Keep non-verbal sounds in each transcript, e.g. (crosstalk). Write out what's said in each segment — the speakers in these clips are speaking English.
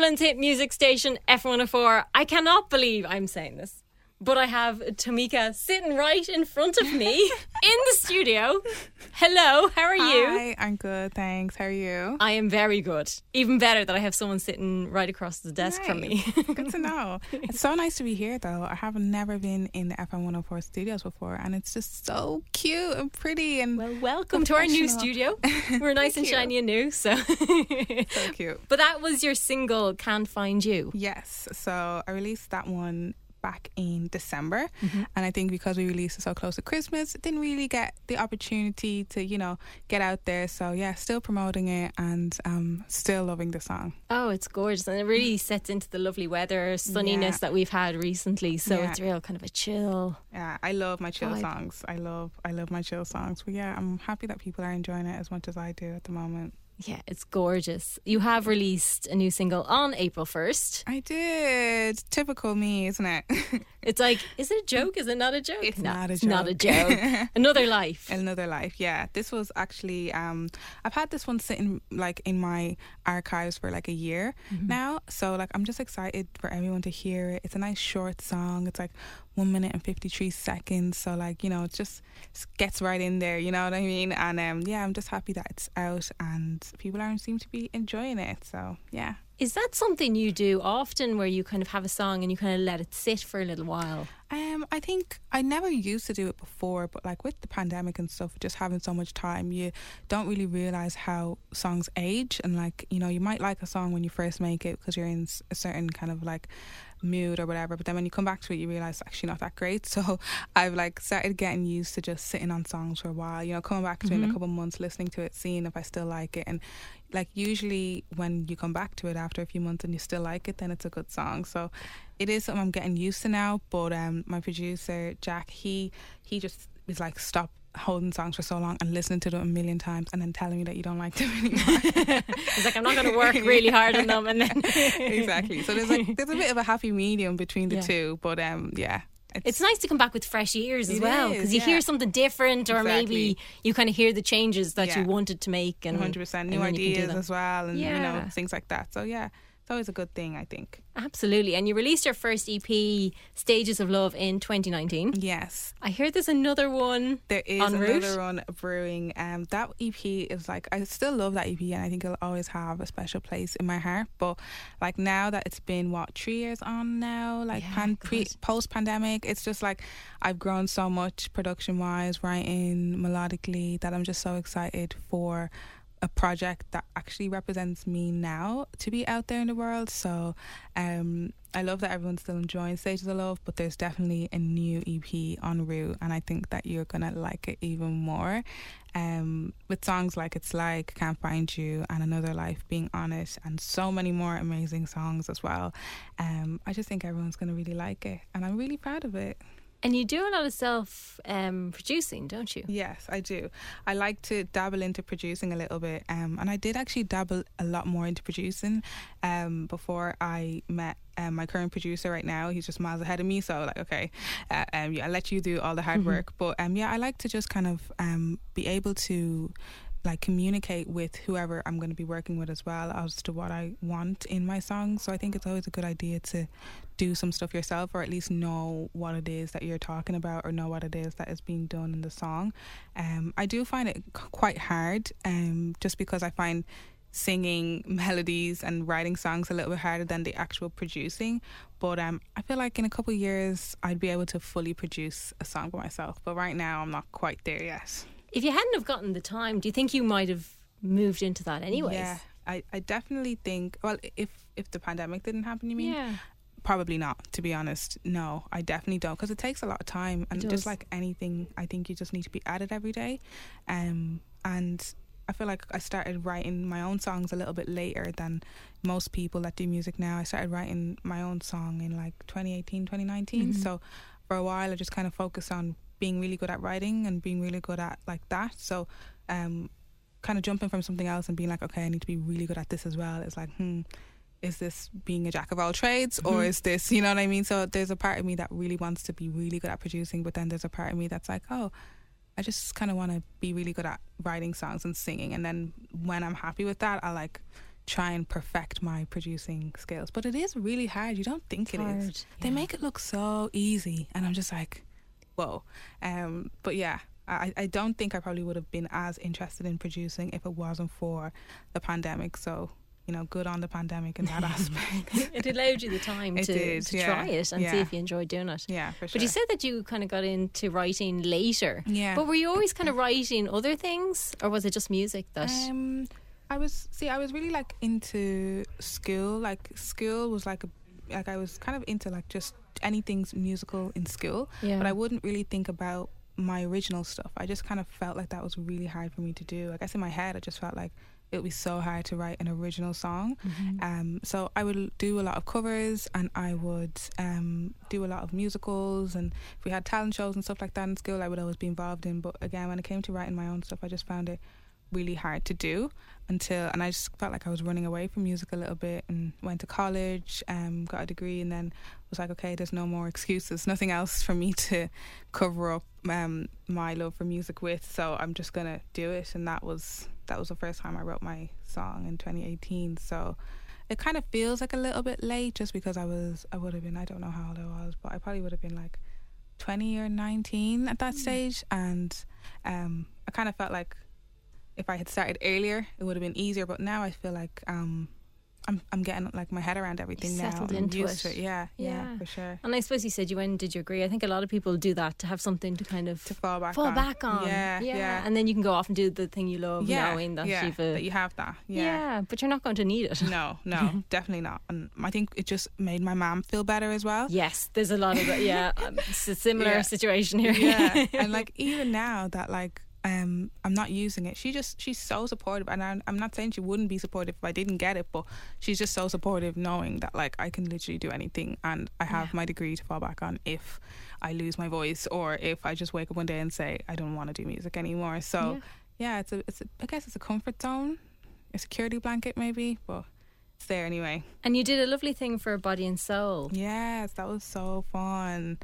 Dublin's hit music station F104. I cannot believe I'm saying this, but I have Tomike sitting right in front of me (laughs) in the studio. Hello, how are you? Hi, I'm good, thanks. How are you? I am very good. Even better that I have someone sitting right across the desk from me. Good to (laughs) know. It's so nice to be here, though. I have never been in the FM 104 studios before, and it's just so cute and pretty and well, welcome to our new studio. (laughs) We're nice and shiny and new, so. So cute. But that was your single, Can't Find You. Yes. So I released that one back in December, Mm-hmm. and I think because we released it so close to Christmas, it didn't really get the opportunity to you know get out there. So yeah, still promoting it and um, still loving the song. Oh, it's gorgeous. And it really sets into the lovely weather, sunniness Yeah. that we've had recently. So Yeah. it's real kind of a chill. Yeah, I love my chill Vibe. songs. I love I love my chill songs. But yeah, I'm happy that people are enjoying it as much as I do at the moment. Yeah, it's gorgeous. You have released a new single on April 1st. I did. Typical me, isn't it? (laughs) It's like, is it a joke? Is it not a joke? It's No, not a it's not a joke. joke. (laughs) Another life. Another life, yeah. This was actually um I've had this one sitting like in my archives for like a year Mm-hmm. now. So like I'm just excited for everyone to hear it. It's a nice short song. It's like one minute and fifty three seconds. So like, you know, just gets right in there, you know what I mean? And um yeah, I'm just happy that it's out and people aren't seem to be enjoying it. So yeah. Is that something you do often where you kind of have a song and you kind of let it sit for a little while? Um, I think I never used to do it before, but like with the pandemic and stuff, just having so much time, you don't really realize how songs age. And like, you know, you might like a song when you first make it because you're in a certain kind of like mood or whatever. But then when you come back to it, you realize it's actually not that great. (laughs) So I've like started getting used to just sitting on songs for a while, you know, coming back to it in a couple of months, listening to it, seeing if I still like it. And like usually when you come back to it after a few months and you still like it, then it's a good song. So it is something I'm getting used to now. But um, my producer Jack, he he just is like stop holding songs for so long and listening to them a million times and then telling me that you don't like them (laughs) anymore. (laughs) It's like, I'm not going to work (laughs) really hard on them. And then exactly. So there's like there's a bit of a happy medium between the Yeah. two. But um, yeah. It's nice to come back with fresh ears as well because you yeah. hear something different, or maybe you kind of hear the changes that you wanted to make, and 100% and new then you can do ideas as well and you know things like that. So yeah, it's always a good thing, I think. Absolutely. And you released your first EP, Stages of Love, in 2019. Yes. I hear there's another one. There is En route? another one brewing. Um, that EP is like I still love that EP, and I think it'll always have a special place in my heart. But like now that it's been what three years on now, like Yeah, pan, pre, post pandemic, it's just like I've grown so much production wise, writing melodically, that I'm just so excited for a project that actually represents me now to be out there in the world. So um, I love that everyone's still enjoying Stages of Love, but there's definitely a new EP en route, and I think that you're gonna like it even more. Um, with songs like It's Like, Can't Find You, and Another Life being on it, and so many more amazing songs as well. Um, I just think everyone's gonna really like it, and I'm really proud of it. And you do a lot of self um, producing, don't you? Yes, I do. I like to dabble into producing a little bit, um, and I did actually dabble a lot more into producing um, before I met um, my current producer. Right now, he's just miles ahead of me, so like, okay, uh, um, yeah, I'll let you do all the hard work. But um, yeah, I like to just kind of um, be able to like communicate with whoever I'm going to be working with as well as to what I want in my songs. So I think it's always a good idea to do some stuff yourself or at least know what it is that you're talking about or know what it is that is being done in the song. Um, I do find it quite hard um, just because I find singing (laughs) melodies and writing songs a little bit harder than the actual producing. But um, I feel like in a couple of years I'd be able to fully produce a song by myself. But right now I'm not quite there yet. If you hadn't have gotten the time, do you think you might have moved into that anyways? Yeah, I, I definitely think. Well, if if the pandemic didn't happen, you mean? Yeah. Probably not. To be honest, no, I definitely don't because it takes a lot of time, and just like anything, I think you just need to be at it every day. Um, and I feel like I started writing my own songs a little bit later than most people that do music now. I started writing my own song in like 2018, 2019. So for a while, I just kind of focused on being really good at writing and being really good at like that. So, um, kind of jumping from something else and being like, okay, I need to be really good at this as well. It's like, hmm, is this being a jack of all trades or is this, you know what I mean? So there's a part of me that really wants to be really good at producing, but then there's a part of me that's like, oh, I just kind of want to be really good at writing songs and singing. And then when I'm happy with that, I like try and perfect my producing skills. But it is really hard. You don't think It's it is. hard, They yeah. make it look so easy. And I'm just like, whoa. Um, but yeah, I, I don't think I probably would have been as interested in producing if it wasn't for the pandemic. So, you know, good on the pandemic in that (laughs) aspect. It allowed you the time (laughs) to, did, to yeah. try it and see if you enjoyed doing it. yeah, for sure. But you said that you kind of got into writing later. Yeah. But were you always kind of writing other things, or was it just music that? Um, I was see, I was really like into school. Like school was like a like I was kind of into like just anything's musical in school, Yeah. but I wouldn't really think about my original stuff. I just kind of felt like that was really hard for me to do. I guess in my head, I just felt like it would be so hard to write an original song. Um, so I would do a lot of covers, and I would um, do a lot of musicals. And if we had talent shows and stuff like that in school, I would always be involved in. But again, when it came to writing my own stuff, I just found it really hard to do until and I just felt like I was running away from music a little bit and went to college um got a degree and then was like okay there's no more excuses nothing else for me to cover up um my love for music with. So I'm just gonna do it. And that was that was the first time I wrote my song in 2018 so it kind of feels like a little bit late just because I was I would have been I don't know how old I was but I probably would have been like 20 or 19 at that stage. And um I kind of felt like if I had started earlier, it would have been easier. But now I feel like um, I'm I'm getting like my head around everything now. settled I'm into used it. to Yeah, yeah, Yeah. for sure. And I suppose you said you went and did your degree. I think a lot of people do that to have something to kind of To fall back fall on. back on. Yeah, yeah. And then you can go off and do the thing you love, yeah, knowing that yeah, you've a, that you have that. yeah. Yeah. but you're not going to need it. No, no, (laughs) definitely not. And I think it just made my mom feel better as well. Yes, there's a lot of that. Yeah, um, it's a (laughs) similar Yeah. situation here. yeah (laughs) and like even now that like um i'm not using it she just she's so supportive and I'm, I'm not saying she wouldn't be supportive if i didn't get it but she's just so supportive knowing that like i can literally do anything and i have my degree to fall back on if i lose my voice or if i just wake up one day and say i don't want to do music anymore so yeah, it's a it's a, i guess it's a comfort zone a security blanket maybe but it's there anyway And you did a lovely thing for Body and Soul. Yes, that was so fun.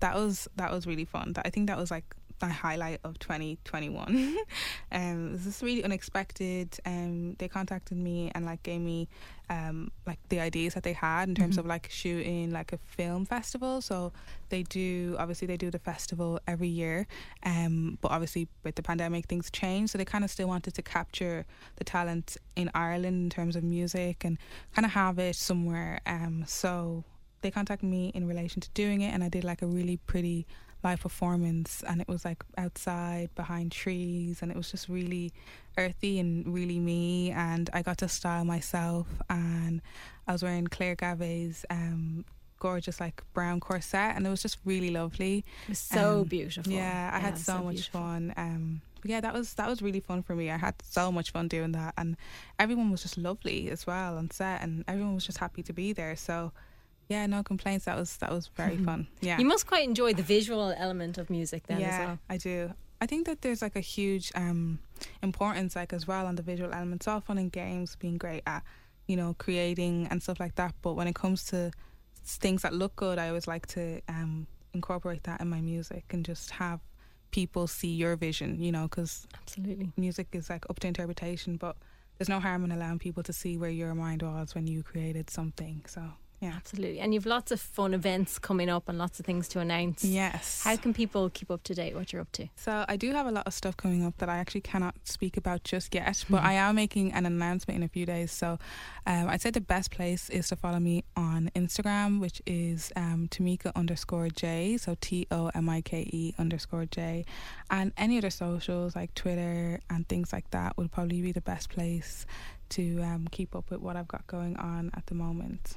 That was that was really fun. That I think that was like the highlight of 2021. (laughs) um, it was just really unexpected. Um, they contacted me and like gave me um like the ideas that they had in terms of like shooting like a film festival. So they do obviously they do the festival every year. Um, but obviously with the pandemic things changed, so they kind of still wanted to capture the talent in Ireland in terms of music and kind of have it somewhere. Um, so they contacted me in relation to doing it and I did like a really pretty live performance and it was like outside behind trees and it was just really earthy and really me and I got to style myself and I was wearing Claire Garvey's um gorgeous like brown corset and it was just really lovely. It was so Um, beautiful. Yeah, I had so, much beautiful. fun. Um, but yeah, that was that was really fun for me. I had so much fun doing that, and everyone was just lovely as well on set, and everyone was just happy to be there. So yeah, no complaints. That was that was very (laughs) fun. Yeah, You must quite enjoy the visual element of music then yeah, as well. I do. I think that there's like a huge um, importance, like as well, on the visual element. It's all fun and games, being great at, you know, creating and stuff like that. But when it comes to things that look good, I always like to um, incorporate that in my music and just have people see your vision. You know, because Absolutely. music is like up to interpretation, but there's no harm in allowing people to see where your mind was when you created something. So yeah, Absolutely. And you've lots of fun events coming up and lots of things to announce. yes. How can people keep up to date what you're up to? So I do have a lot of stuff coming up that I actually cannot speak about just yet, but I am making an announcement in a few days. So um, I'd say the best place is to follow me on Instagram, which is um, Tomike underscore J, so T O M I K E underscore J, and any other socials like Twitter and things like that would probably be the best place to um, keep up with what I've got going on at the moment.